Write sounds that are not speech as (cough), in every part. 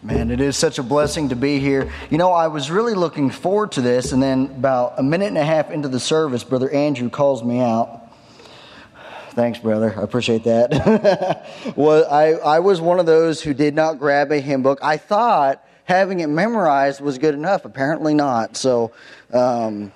Man, it is such a blessing to be here. You know, I was really looking forward to this, and then about a minute and a half into the service, Brother Andrew calls me out. Thanks, brother. I appreciate that. (laughs) well, I, I was one of those who did not grab a hymn book. I thought having it memorized was good enough. Apparently not. So, um,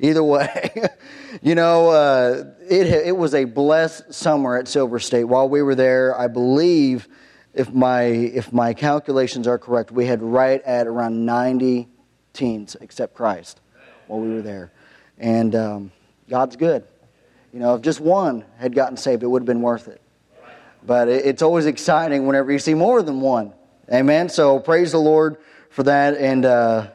either way, (laughs) you know, uh, it, it was a blessed summer at Silver State. While we were there, I believe if my if my calculations are correct, we had right at around 90 teens accept Christ while we were there, and um, God's good. You know, if just one had gotten saved, it would have been worth it. But it's always exciting whenever you see more than one. Amen. So praise the Lord for that, and uh,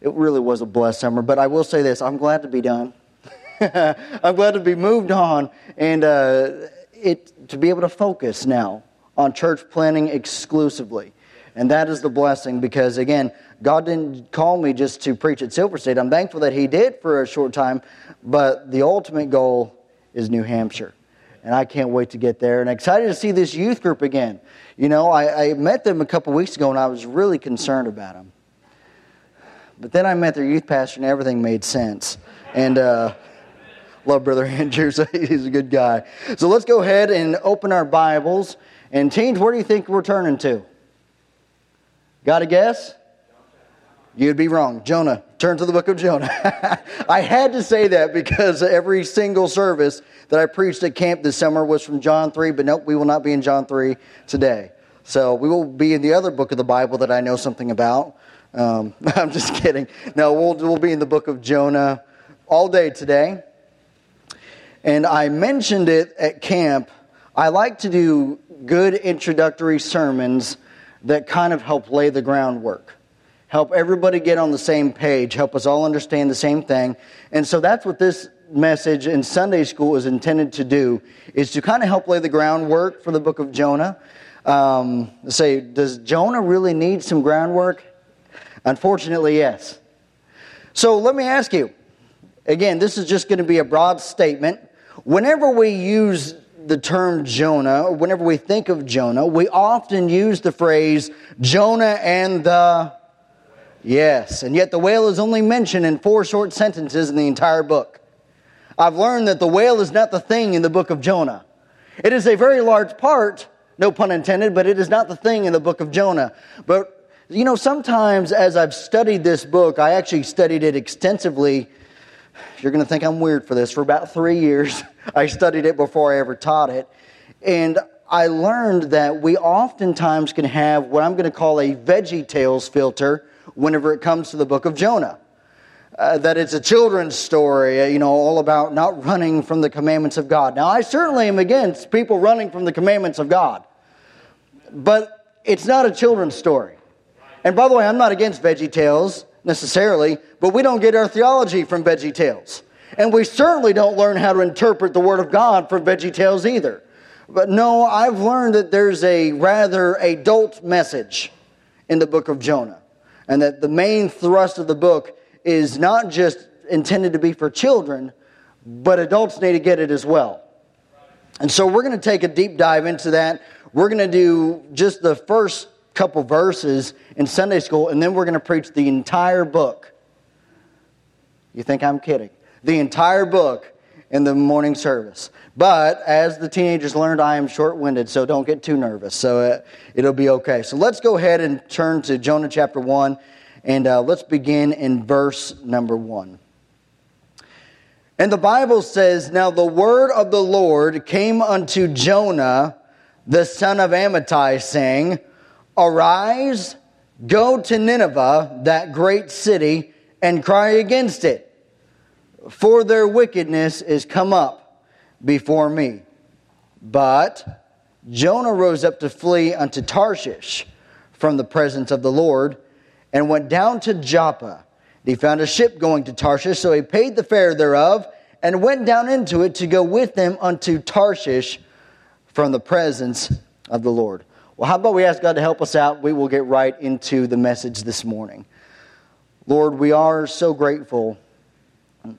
it really was a blessed summer. But I will say this: I'm glad to be done. (laughs) I'm glad to be moved on, and uh, it to be able to focus now on church planting exclusively. And that is the blessing because, again, God didn't call me just to preach at Silver State. I'm thankful that He did for a short time, but the ultimate goal is New Hampshire. And I can't wait to get there. And excited to see this youth group again. You know, I, I met them a couple weeks ago and I was really concerned about them. But then I met their youth pastor and everything made sense. And, uh, love Brother (laughs) Andrews. (laughs) He's a good guy. So let's go ahead and open our Bibles and teens, where do you think we're turning to? Got a guess? You'd be wrong. Jonah. Turn to the book of Jonah. (laughs) I had to say that because every single service that I preached at camp this summer was from John 3, but nope, we will not be in John 3 today. So we will be in the other book of the Bible that I know something about. Um, (laughs) I'm just kidding. No, we'll, we'll be in the book of Jonah all day today. And I mentioned it at camp. I like to do good introductory sermons that kind of help lay the groundwork, help everybody get on the same page, help us all understand the same thing. And so that's what this message in Sunday school is intended to do, is to kind of help lay the groundwork for the book of Jonah. Um, say, does Jonah really need some groundwork? Unfortunately, yes. So let me ask you again, this is just going to be a broad statement. Whenever we use the term Jonah, whenever we think of Jonah, we often use the phrase Jonah and the. Yes, and yet the whale is only mentioned in four short sentences in the entire book. I've learned that the whale is not the thing in the book of Jonah. It is a very large part, no pun intended, but it is not the thing in the book of Jonah. But, you know, sometimes as I've studied this book, I actually studied it extensively you're going to think I'm weird for this. For about three years, (laughs) I studied it before I ever taught it. And I learned that we oftentimes can have what I'm going to call a Veggie Tales filter whenever it comes to the book of Jonah. Uh, that it's a children's story, uh, you know, all about not running from the commandments of God. Now, I certainly am against people running from the commandments of God, but it's not a children's story. And by the way, I'm not against Veggie Tales necessarily, but we don't get our theology from Veggie Tales. And we certainly don't learn how to interpret the Word of God from Veggie Tales either. But no, I've learned that there's a rather adult message in the book of Jonah. And that the main thrust of the book is not just intended to be for children, but adults need to get it as well. And so we're going to take a deep dive into that. We're going to do just the first couple verses in Sunday school, and then we're going to preach the entire book. You think I'm kidding? The entire book in the morning service. But as the teenagers learned, I am short winded, so don't get too nervous. So uh, it'll be okay. So let's go ahead and turn to Jonah chapter 1, and uh, let's begin in verse number 1. And the Bible says, Now the word of the Lord came unto Jonah, the son of Amittai, saying, Arise, go to Nineveh, that great city, and cry against it, for their wickedness is come up before me. But Jonah rose up to flee unto Tarshish from the presence of the Lord and went down to Joppa. He found a ship going to Tarshish, so he paid the fare thereof and went down into it to go with them unto Tarshish from the presence of the Lord. Well, how about we ask God to help us out? We will get right into the message this morning. Lord, we are so grateful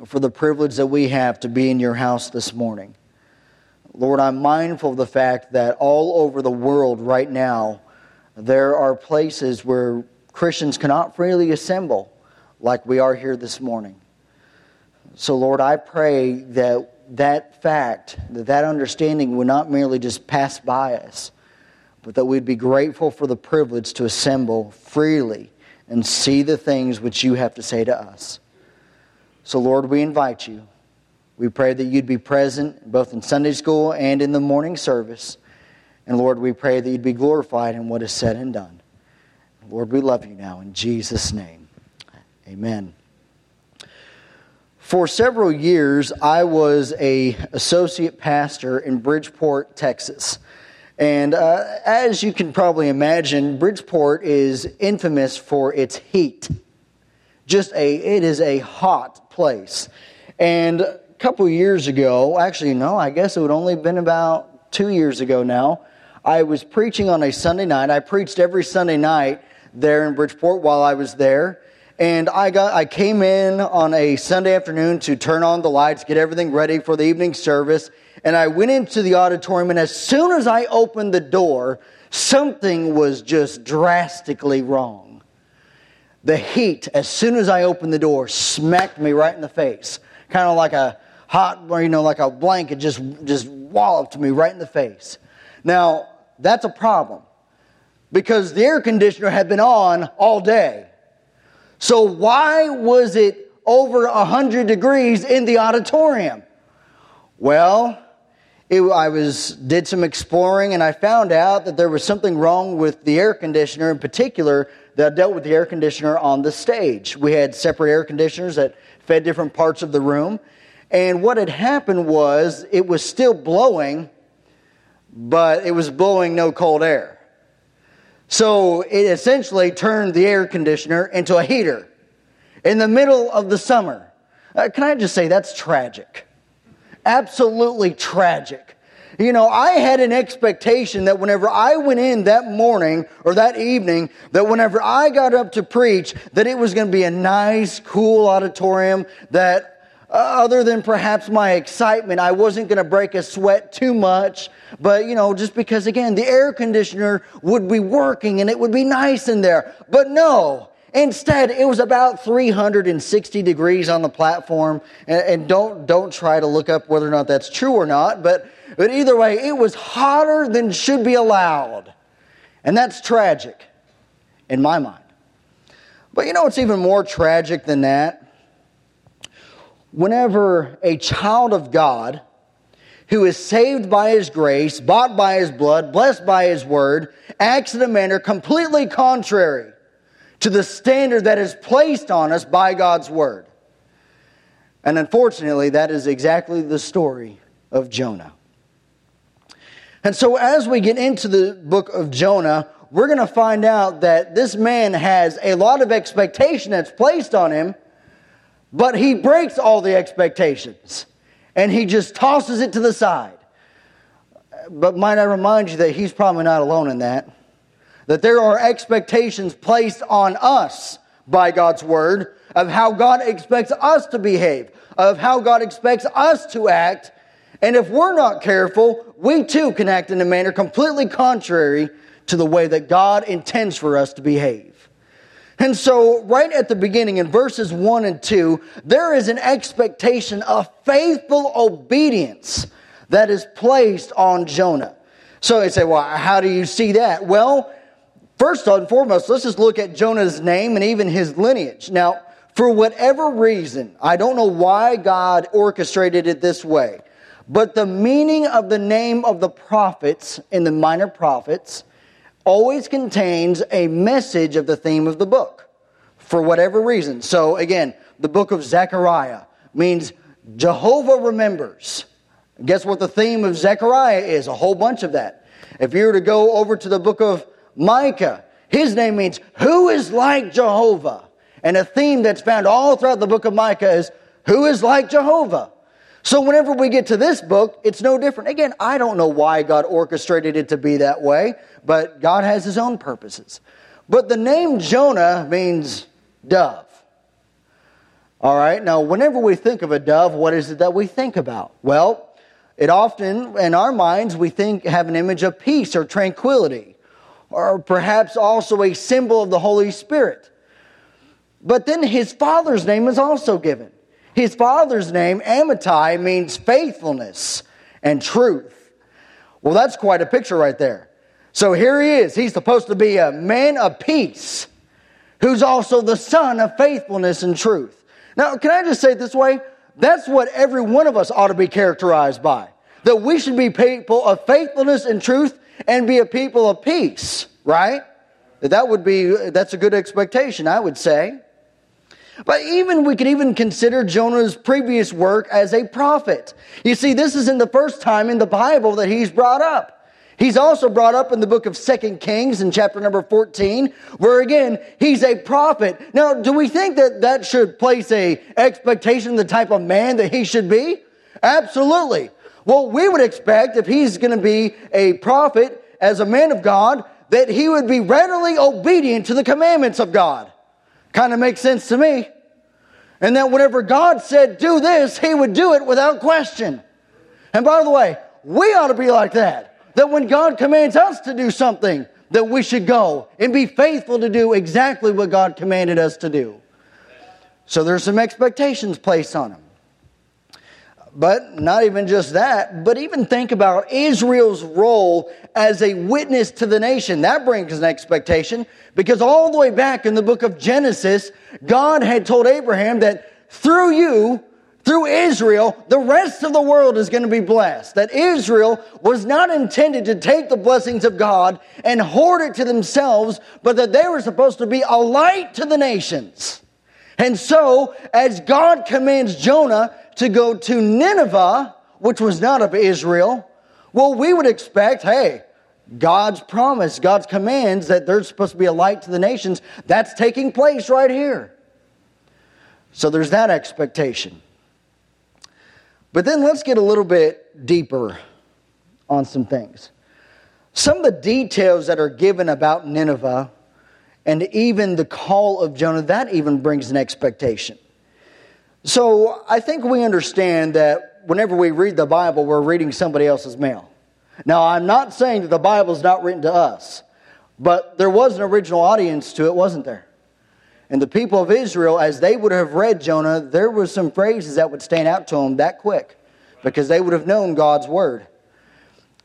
for the privilege that we have to be in your house this morning. Lord, I'm mindful of the fact that all over the world right now, there are places where Christians cannot freely assemble like we are here this morning. So, Lord, I pray that that fact, that that understanding would not merely just pass by us, but that we'd be grateful for the privilege to assemble freely and see the things which you have to say to us. So, Lord, we invite you. We pray that you'd be present both in Sunday school and in the morning service. And Lord, we pray that you'd be glorified in what is said and done. Lord, we love you now in Jesus' name. Amen. For several years, I was a associate pastor in Bridgeport, Texas. And uh, as you can probably imagine, Bridgeport is infamous for its heat. Just a, it is a hot place. And a couple years ago, actually, no, I guess it would only have been about two years ago now, I was preaching on a Sunday night. I preached every Sunday night there in Bridgeport while I was there. And I got, I came in on a Sunday afternoon to turn on the lights, get everything ready for the evening service. And I went into the auditorium, and as soon as I opened the door, something was just drastically wrong. The heat, as soon as I opened the door, smacked me right in the face. Kind of like a hot, you know, like a blanket just, just walloped me right in the face. Now, that's a problem because the air conditioner had been on all day. So why was it over 100 degrees in the auditorium? Well, it, I was did some exploring and I found out that there was something wrong with the air conditioner in particular that dealt with the air conditioner on the stage. We had separate air conditioners that fed different parts of the room. And what had happened was it was still blowing, but it was blowing no cold air. So it essentially turned the air conditioner into a heater in the middle of the summer. Uh, can I just say that's tragic? Absolutely tragic. You know, I had an expectation that whenever I went in that morning or that evening, that whenever I got up to preach, that it was going to be a nice, cool auditorium that uh, other than perhaps my excitement, I wasn't going to break a sweat too much. But, you know, just because, again, the air conditioner would be working and it would be nice in there. But no, Instead, it was about 360 degrees on the platform. And, and, don't, don't try to look up whether or not that's true or not. But, but either way, it was hotter than should be allowed. And that's tragic in my mind. But you know what's even more tragic than that? whenever a child of God who is saved by his grace, bought by his blood, blessed by his word, acts in a manner completely contrary to the standard that is placed on us by God's word. And unfortunately, that is exactly the story of Jonah. And so, as we get into the book of Jonah, we're going to find out that this man has a lot of expectation that's placed on him but he breaks all the expectations and he just tosses it to the side. But might I remind you that he's probably not alone in that? That there are expectations placed on us by God's word of how God expects us to behave, of how God expects us to act. And if we're not careful, we too can act in a manner completely contrary to the way that God intends for us to behave. And so, right at the beginning, in verses 1 and 2, there is an expectation of faithful obedience that is placed on Jonah. So they say, well, how do you see that? Well, first and foremost, let's just look at Jonah's name and even his lineage. Now, for whatever reason, I don't know why God orchestrated it this way, but the meaning of the name of the prophets in the minor prophets always contains a message of the theme of the book for whatever reason. So again, the book of Zechariah means Jehovah remembers. Guess what the theme of Zechariah is? A whole bunch of that. If you were to go over to the book of Micah, his name means who is like Jehovah? And a theme that's found all throughout the book of Micah is who is like Jehovah? So whenever we get to this book, it's no different. Again, I don't know why God orchestrated it to be that way, but God has his own purposes. But the name Jonah means dove. All right, now whenever we think of a dove, what is it that we think about? Well, it often, in our minds, we think have an image of peace or tranquility. Or perhaps also a symbol of the Holy Spirit. But then his father's name is also given. His father's name, Amittai, means faithfulness and truth. Well, that's quite a picture right there. So here he is. He's supposed to be a man of peace who's also the son of faithfulness and truth. Now, can I just say it this way? That's what every one of us ought to be characterized by. That we should be people of faithfulness and truth and be a people of peace, right? That would be, that's a good expectation, I would say. But even, we could even consider Jonah's previous work as a prophet. You see, this isn't the first time in the Bible that he's brought up. He's also brought up in the book of Second Kings in chapter number 14, where again, he's a prophet. Now, do we think that that should place a expectation the type of man that he should be? Absolutely. Well, we would expect if he's going to be a prophet as a man of God, that he would be readily obedient to the commandments of God. Kind of makes sense to me. And that whenever God said, do this, he would do it without question. And by the way, we ought to be like that. That when God commands us to do something, that we should go and be faithful to do exactly what God commanded us to do. So there's some expectations placed on him. But not even just that, but even think about Israel's role as a witness to the nation. That brings an expectation because all the way back in the book of Genesis, God had told Abraham that through you, through Israel, the rest of the world is going to be blessed. That Israel was not intended to take the blessings of God and hoard it to themselves, but that they were supposed to be a light to the nations. And so, as God commands Jonah to go to Nineveh, which was not of Israel, well, we would expect, hey, God's promise, God's commands that there's supposed to be a light to the nations, that's taking place right here. So there's that expectation. But then let's get a little bit deeper on some things. Some of the details that are given about Nineveh and even the call of Jonah, that even brings an expectation. So I think we understand that whenever we read the Bible, we're reading somebody else's mail. Now, I'm not saying that the Bible is not written to us, but there was an original audience to it, wasn't there? And the people of Israel, as they would have read Jonah, there were some phrases that would stand out to them that quick because they would have known God's word.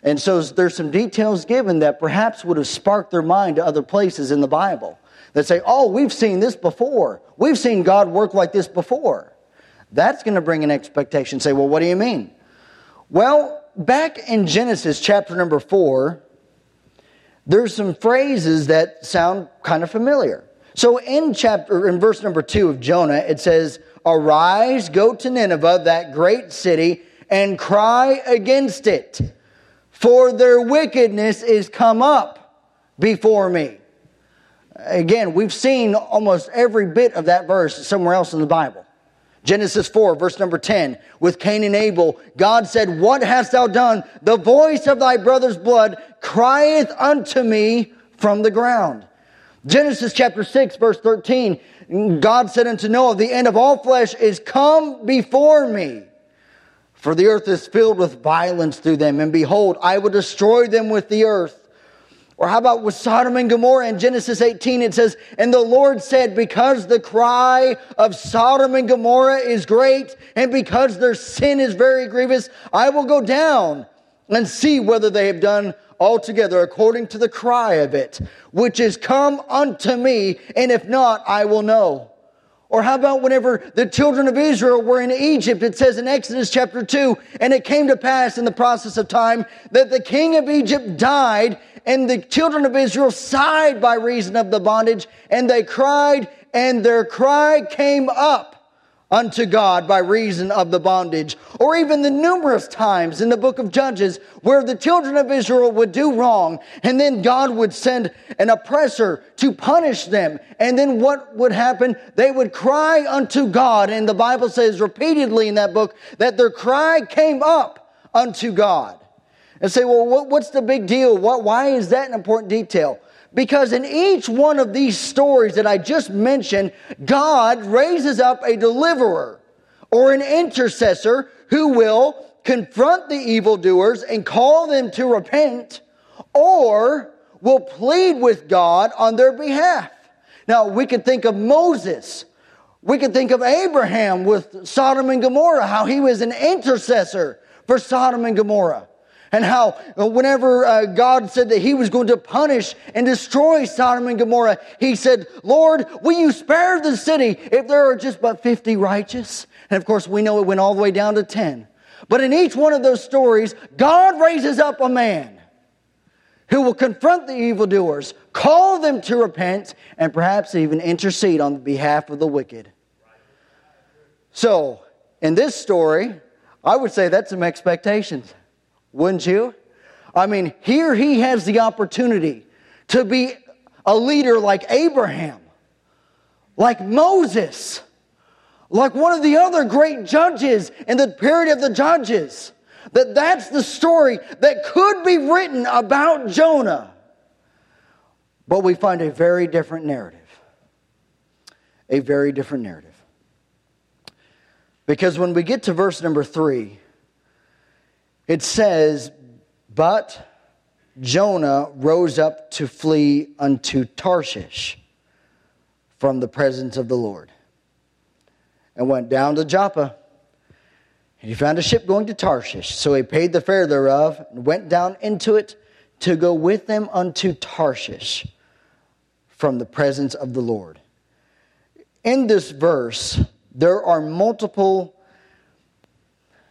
And so there's some details given that perhaps would have sparked their mind to other places in the Bible that say, oh, we've seen this before. We've seen God work like this before. That's going to bring an expectation. Say, well, what do you mean? Well, back in Genesis chapter number four, there's some phrases that sound kind of familiar. So in chapter, in verse number two of Jonah, it says, Arise, go to Nineveh, that great city, and cry against it, for their wickedness is come up before me. Again, we've seen almost every bit of that verse somewhere else in the Bible. Genesis 4, verse number 10, with Cain and Abel, God said, What hast thou done? The voice of thy brother's blood crieth unto me from the ground. Genesis chapter 6, verse 13, God said unto Noah, The end of all flesh is come before me. For the earth is filled with violence through them, and behold, I will destroy them with the earth. Or how about with Sodom and Gomorrah in Genesis 18? It says, And the Lord said, Because the cry of Sodom and Gomorrah is great, and because their sin is very grievous, I will go down and see whether they have done altogether according to the cry of it, which is come unto me, and if not, I will know. Or how about whenever the children of Israel were in Egypt? It says in Exodus chapter 2, and it came to pass in the process of time that the king of Egypt died, and the children of Israel sighed by reason of the bondage, and they cried, and their cry came up unto God by reason of the bondage. Or even the numerous times in the book of Judges where the children of Israel would do wrong, and then God would send an oppressor to punish them. And then what would happen? They would cry unto God. And the Bible says repeatedly in that book that their cry came up unto God and say, well, what, what's the big deal? What, why is that an important detail? Because in each one of these stories that I just mentioned, God raises up a deliverer or an intercessor who will confront the evildoers and call them to repent or will plead with God on their behalf. Now, we could think of Moses. We could think of Abraham with Sodom and Gomorrah, how he was an intercessor for Sodom and Gomorrah. And how uh, whenever uh, God said that he was going to punish and destroy Sodom and Gomorrah, he said, Lord, will you spare the city if there are just but 50 righteous? And of course, we know it went all the way down to 10. But in each one of those stories, God raises up a man who will confront the evildoers, call them to repent, and perhaps even intercede on behalf of the wicked. So, in this story, I would say that's some expectations, wouldn't you? I mean, here he has the opportunity to be a leader like Abraham, like Moses, like one of the other great judges in the period of the judges. That that's the story that could be written about Jonah. But we find a very different narrative. A very different narrative. Because when we get to verse number three, it says, But Jonah rose up to flee unto Tarshish from the presence of the Lord and went down to Joppa and he found a ship going to Tarshish. So he paid the fare thereof and went down into it to go with them unto Tarshish from the presence of the Lord. In this verse, there are multiple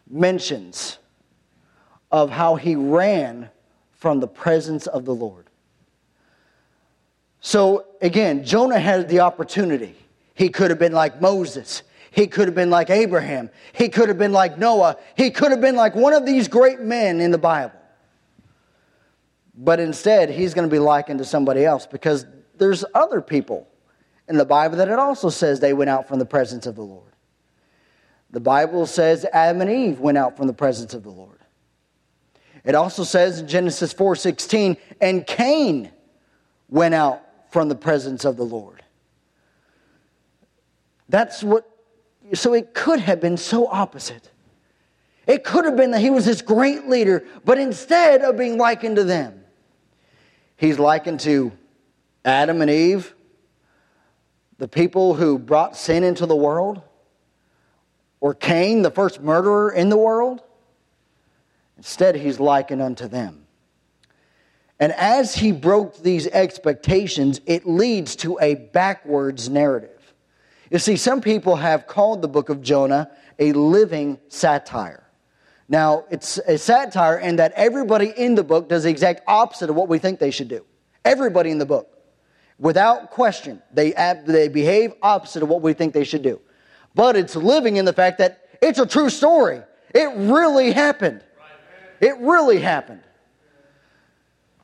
mentions of how he ran from the presence of the Lord. So again, Jonah had the opportunity. He could have been like Moses. He could have been like Abraham. He could have been like Noah. He could have been like one of these great men in the Bible. But instead, he's going to be likened to somebody else because there's other people in the Bible that it also says they went out from the presence of the Lord. The Bible says Adam and Eve went out from the presence of the Lord. It also says in Genesis 4:16, and Cain went out from the presence of the Lord. That's what so it could have been so opposite. It could have been that he was this great leader, but instead of being likened to them, he's likened to Adam and Eve, the people who brought sin into the world, or Cain, the first murderer in the world. Instead, he's likened unto them. And as he broke these expectations, it leads to a backwards narrative. You see, some people have called the book of Jonah a living satire. Now, it's a satire in that everybody in the book does the exact opposite of what we think they should do. Everybody in the book. Without question, they, they behave opposite of what we think they should do. But it's living in the fact that it's a true story. It really happened. It really happened.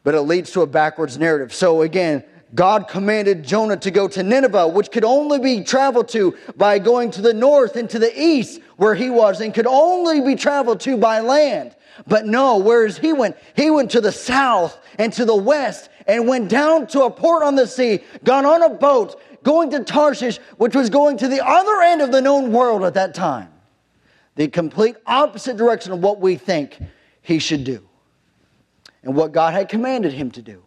But it leads to a backwards narrative. So again, God commanded Jonah to go to Nineveh, which could only be traveled to by going to the north and to the east where he was and could only be traveled to by land. But no, whereas he went, he went to the south and to the west and went down to a port on the sea, got on a boat, going to Tarshish, which was going to the other end of the known world at that time. The complete opposite direction of what we think he should do and what God had commanded him to do.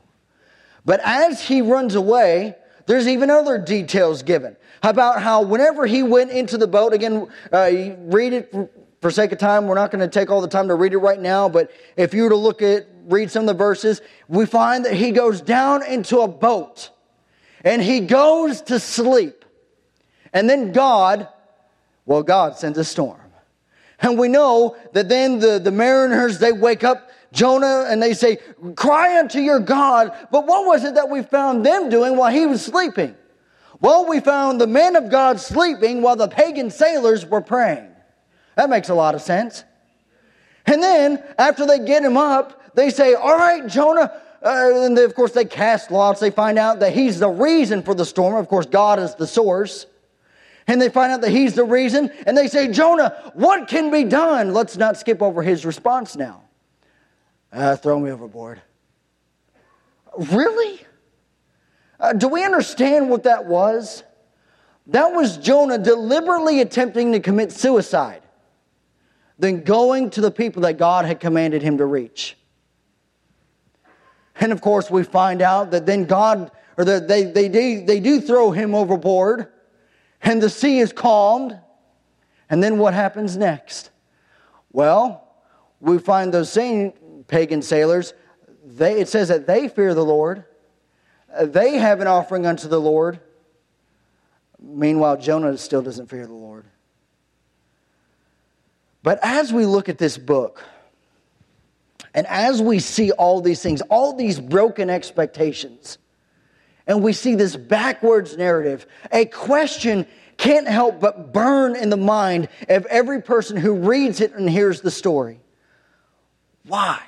But as he runs away, there's even other details given about how whenever he went into the boat, again, uh, read it for, for sake of time. We're not going to take all the time to read it right now, but if you were to look at, read some of the verses, we find that he goes down into a boat and he goes to sleep. And then God, well, God sends a storm. And we know that then the, the mariners, they wake up Jonah and they say, Cry unto your God. But what was it that we found them doing while he was sleeping? Well, we found the men of God sleeping while the pagan sailors were praying. That makes a lot of sense. And then, after they get him up, they say, All right, Jonah. Uh, and they, of course, they cast lots. They find out that he's the reason for the storm. Of course, God is the source. And they find out that he's the reason. And they say, Jonah, what can be done? Let's not skip over his response now. Uh, throw me overboard. Really? Uh, do we understand what that was? That was Jonah deliberately attempting to commit suicide, then going to the people that God had commanded him to reach. And of course, we find out that then God, or that they, they, they, they do throw him overboard, and the sea is calmed. And then what happens next? Well, we find those same pagan sailors, they, it says that they fear the Lord, uh, they have an offering unto the Lord. Meanwhile, Jonah still doesn't fear the Lord. But as we look at this book, and as we see all these things, all these broken expectations, and we see this backwards narrative, a question can't help but burn in the mind of every person who reads it and hears the story. Why?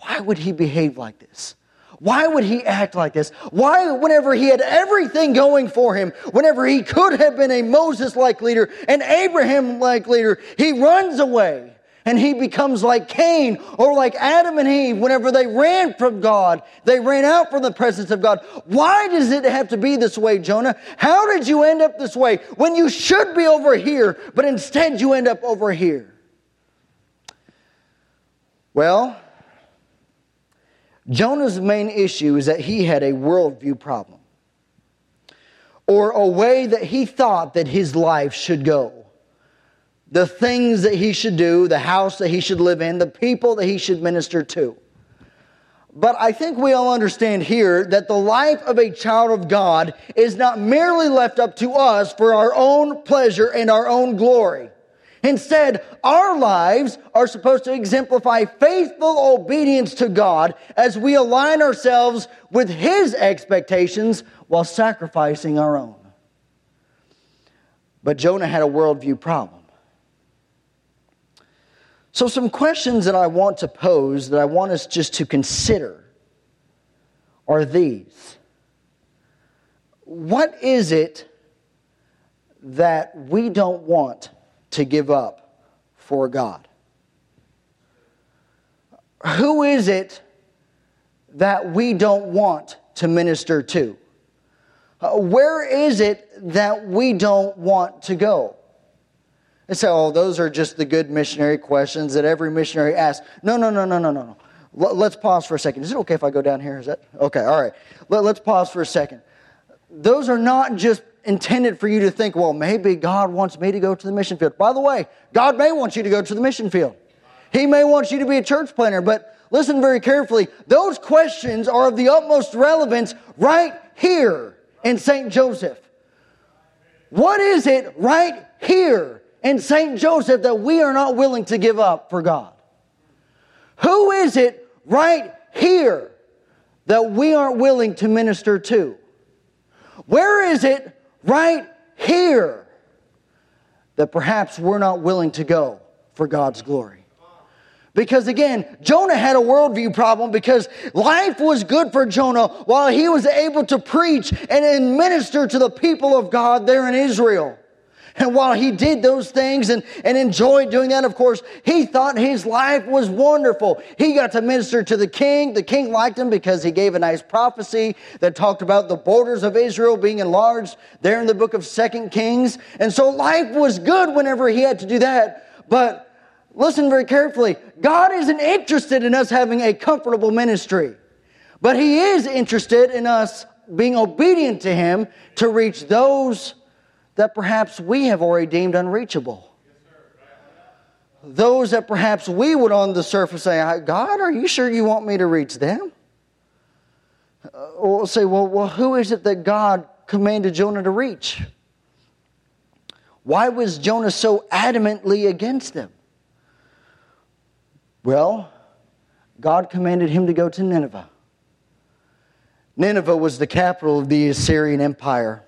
Why would he behave like this? Why would he act like this? Why, whenever he had everything going for him, whenever he could have been a Moses like leader, an Abraham like leader, he runs away and he becomes like Cain or like Adam and Eve whenever they ran from God. They ran out from the presence of God. Why does it have to be this way, Jonah? How did you end up this way when you should be over here, but instead you end up over here? Well, Jonah's main issue is that he had a worldview problem or a way that he thought that his life should go. The things that he should do, the house that he should live in, the people that he should minister to. But I think we all understand here that the life of a child of God is not merely left up to us for our own pleasure and our own glory. Instead, our lives are supposed to exemplify faithful obedience to God as we align ourselves with His expectations while sacrificing our own. But Jonah had a worldview problem. So, some questions that I want to pose that I want us just to consider are these What is it that we don't want to give up for God? Who is it that we don't want to minister to? Uh, where is it that we don't want to go? And say, oh, those are just the good missionary questions that every missionary asks. No, no, no, no, no, no, no. Let's pause for a second. Is it okay if I go down here? Is that okay? All right. Let, let's pause for a second. Those are not just intended for you to think, well, maybe God wants me to go to the mission field. By the way, God may want you to go to the mission field. He may want you to be a church planter, but listen very carefully. Those questions are of the utmost relevance right here in St. Joseph. What is it right here in St. Joseph that we are not willing to give up for God? Who is it right here that we aren't willing to minister to? Where is it right here that perhaps we're not willing to go for God's glory. Because again, Jonah had a worldview problem because life was good for Jonah while he was able to preach and minister to the people of God there in Israel. And while he did those things and, and enjoyed doing that, of course, he thought his life was wonderful. He got to minister to the king. The king liked him because he gave a nice prophecy that talked about the borders of Israel being enlarged there in the book of Second Kings. And so life was good whenever he had to do that. But listen very carefully. God isn't interested in us having a comfortable ministry, but he is interested in us being obedient to him to reach those that perhaps we have already deemed unreachable. Those that perhaps we would on the surface say, God, are you sure you want me to reach them? Uh, we'll say, well, well, who is it that God commanded Jonah to reach? Why was Jonah so adamantly against them? Well, God commanded him to go to Nineveh. Nineveh was the capital of the Assyrian Empire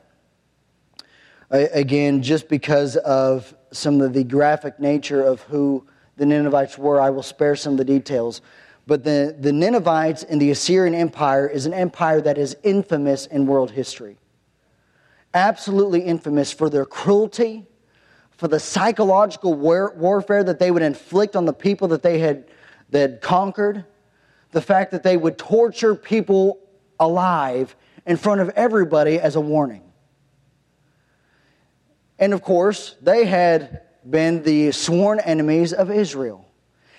again, just because of some of the graphic nature of who the Ninevites were, I will spare some of the details. But the, the Ninevites in the Assyrian Empire is an empire that is infamous in world history. Absolutely infamous for their cruelty, for the psychological war, warfare that they would inflict on the people that they had, that had conquered, the fact that they would torture people alive in front of everybody as a warning. And of course, they had been the sworn enemies of Israel.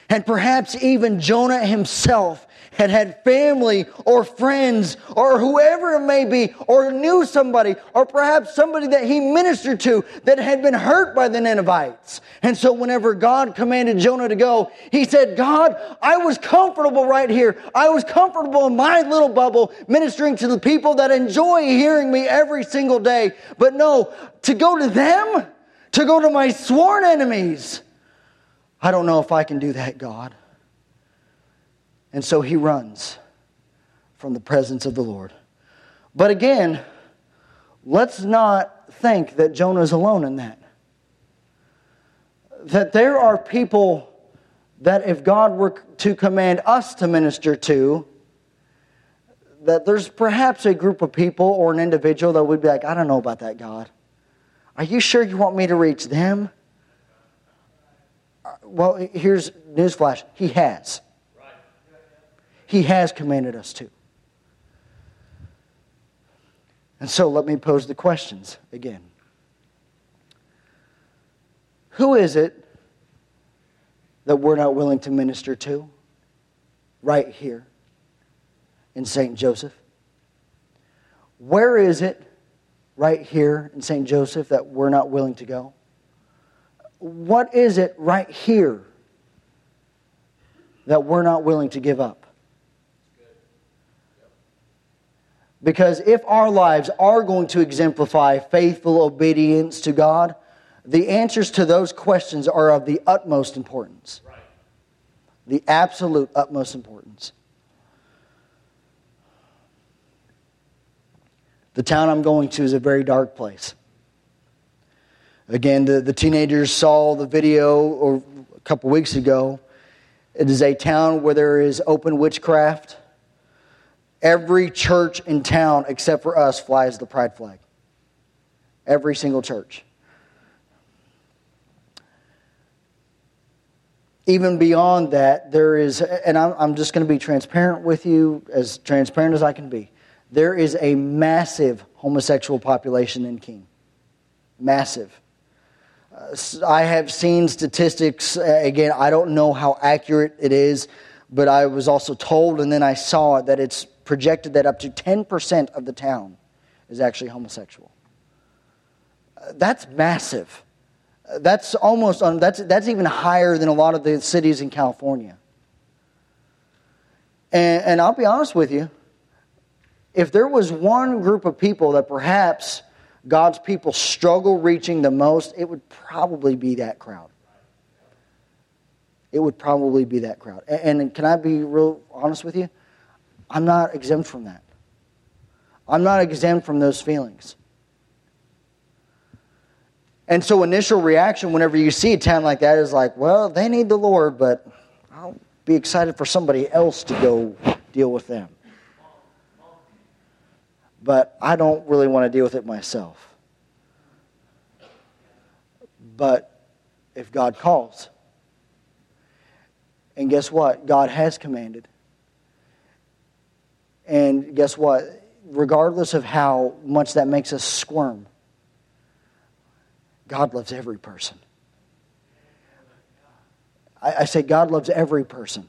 And perhaps even Jonah himself had had family or friends or whoever it may be, or knew somebody, or perhaps somebody that he ministered to that had been hurt by the Ninevites. And so whenever God commanded Jonah to go, he said, God, I was comfortable right here. I was comfortable in my little bubble ministering to the people that enjoy hearing me every single day. But no, to go to them, to go to my sworn enemies, I don't know if I can do that, God. And so he runs from the presence of the Lord. But again, let's not think that Jonah is alone in that. That there are people that if God were to command us to minister to, that there's perhaps a group of people or an individual that would be like, I don't know about that, God. Are you sure you want me to reach them? Well, here's newsflash He has. He has commanded us to. And so let me pose the questions again. Who is it that we're not willing to minister to right here in St. Joseph? Where is it right here in St. Joseph that we're not willing to go? What is it right here that we're not willing to give up? Because if our lives are going to exemplify faithful obedience to God, the answers to those questions are of the utmost importance. Right. The absolute utmost importance. The town I'm going to is a very dark place. Again, the, the teenagers saw the video a couple weeks ago. It is a town where there is open witchcraft Every church in town, except for us, flies the pride flag. Every single church. Even beyond that, there is, and I'm, I'm just going to be transparent with you, as transparent as I can be. There is a massive homosexual population in Keene. Massive. Uh, I have seen statistics, again, I don't know how accurate it is, but I was also told, and then I saw it, that it's projected that up to 10% of the town is actually homosexual. Uh, that's massive. Uh, that's almost, on, that's, that's even higher than a lot of the cities in California. And, and I'll be honest with you, if there was one group of people that perhaps God's people struggle reaching the most, it would probably be that crowd. It would probably be that crowd. And, and can I be real honest with you? I'm not exempt from that. I'm not exempt from those feelings. And so, initial reaction whenever you see a town like that is like, well, they need the Lord, but I'll be excited for somebody else to go deal with them. But I don't really want to deal with it myself. But if God calls, and guess what? God has commanded. And guess what? Regardless of how much that makes us squirm, God loves every person. I, I say God loves every person.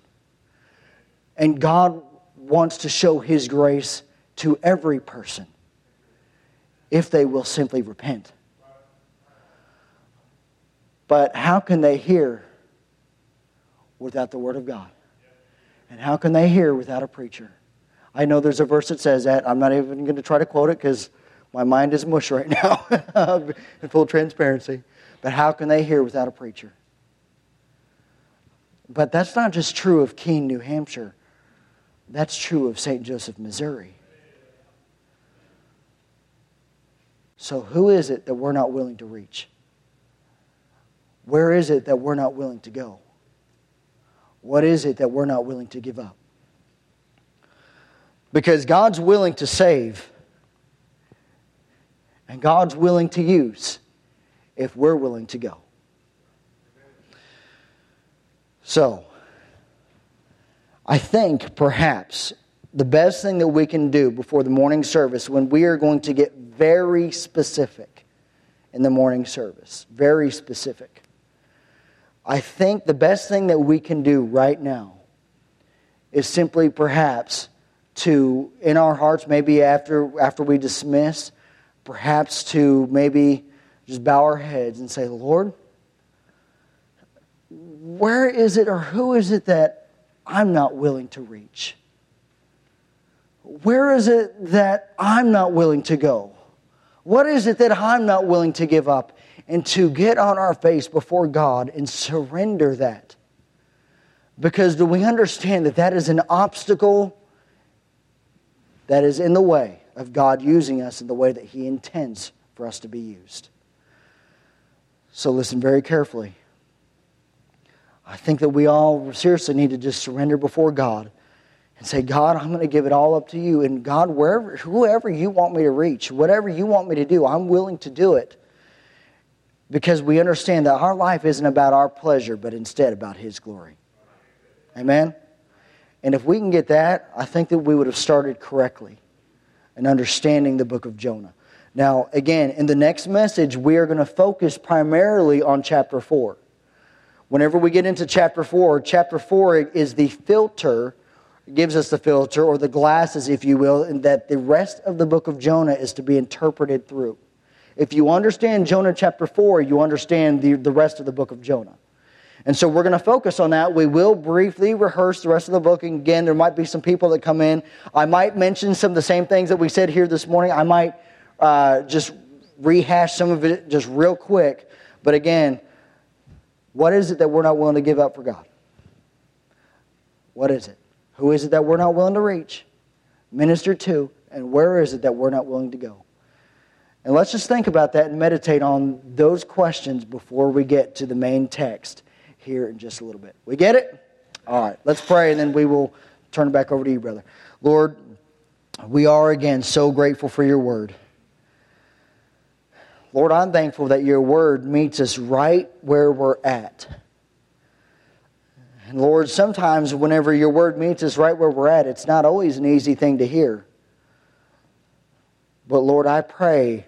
And God wants to show His grace to every person if they will simply repent. But how can they hear without the Word of God? And how can they hear without a preacher? I know there's a verse that says that. I'm not even going to try to quote it because my mind is mush right (laughs) now in full transparency. But how can they hear without a preacher? But that's not just true of Keene, New Hampshire. That's true of St. Joseph, Missouri. So, who is it that we're not willing to reach? Where is it that we're not willing to go? What is it that we're not willing to give up? Because God's willing to save and God's willing to use if we're willing to go. So, I think perhaps the best thing that we can do before the morning service when we are going to get very specific in the morning service, very specific. I think the best thing that we can do right now is simply perhaps to, in our hearts, maybe after, after we dismiss, perhaps to maybe just bow our heads and say, Lord, where is it or who is it that I'm not willing to reach? Where is it that I'm not willing to go? What is it that I'm not willing to give up? And to get on our face before God and surrender that. Because do we understand that that is an obstacle that is in the way of God using us in the way that He intends for us to be used? So listen very carefully. I think that we all seriously need to just surrender before God and say, God, I'm going to give it all up to you. And God, wherever, whoever you want me to reach, whatever you want me to do, I'm willing to do it. Because we understand that our life isn't about our pleasure, but instead about His glory. Amen? And if we can get that, I think that we would have started correctly in understanding the book of Jonah. Now, again, in the next message, we are going to focus primarily on chapter 4. Whenever we get into chapter 4, chapter 4 is the filter, gives us the filter, or the glasses, if you will, and that the rest of the book of Jonah is to be interpreted through. If you understand Jonah chapter 4, you understand the, the rest of the book of Jonah. And so we're going to focus on that. We will briefly rehearse the rest of the book. And again, there might be some people that come in. I might mention some of the same things that we said here this morning. I might uh, just rehash some of it just real quick. But again, what is it that we're not willing to give up for God? What is it? Who is it that we're not willing to reach, minister to, and where is it that we're not willing to go? And let's just think about that and meditate on those questions before we get to the main text here in just a little bit. We get it? All right, let's pray and then we will turn it back over to you, brother. Lord, we are again so grateful for your word. Lord, I'm thankful that your word meets us right where we're at. And Lord, sometimes whenever your word meets us right where we're at, it's not always an easy thing to hear. But Lord, I pray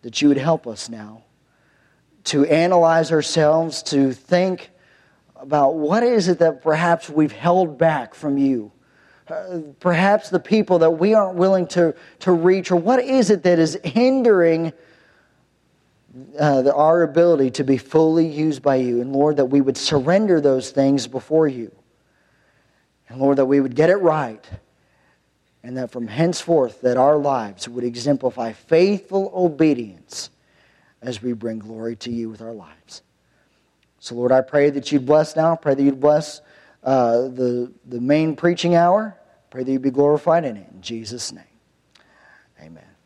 that you would help us now to analyze ourselves, to think about what is it that perhaps we've held back from you. Uh, perhaps the people that we aren't willing to, to reach, or what is it that is hindering uh, the, our ability to be fully used by you. And Lord, that we would surrender those things before you. And Lord, that we would get it right. And that from henceforth that our lives would exemplify faithful obedience as we bring glory to you with our lives. So, Lord, I pray that you'd bless now. I pray that you'd bless uh, the, the main preaching hour. I pray that you'd be glorified in it. In Jesus' name, amen.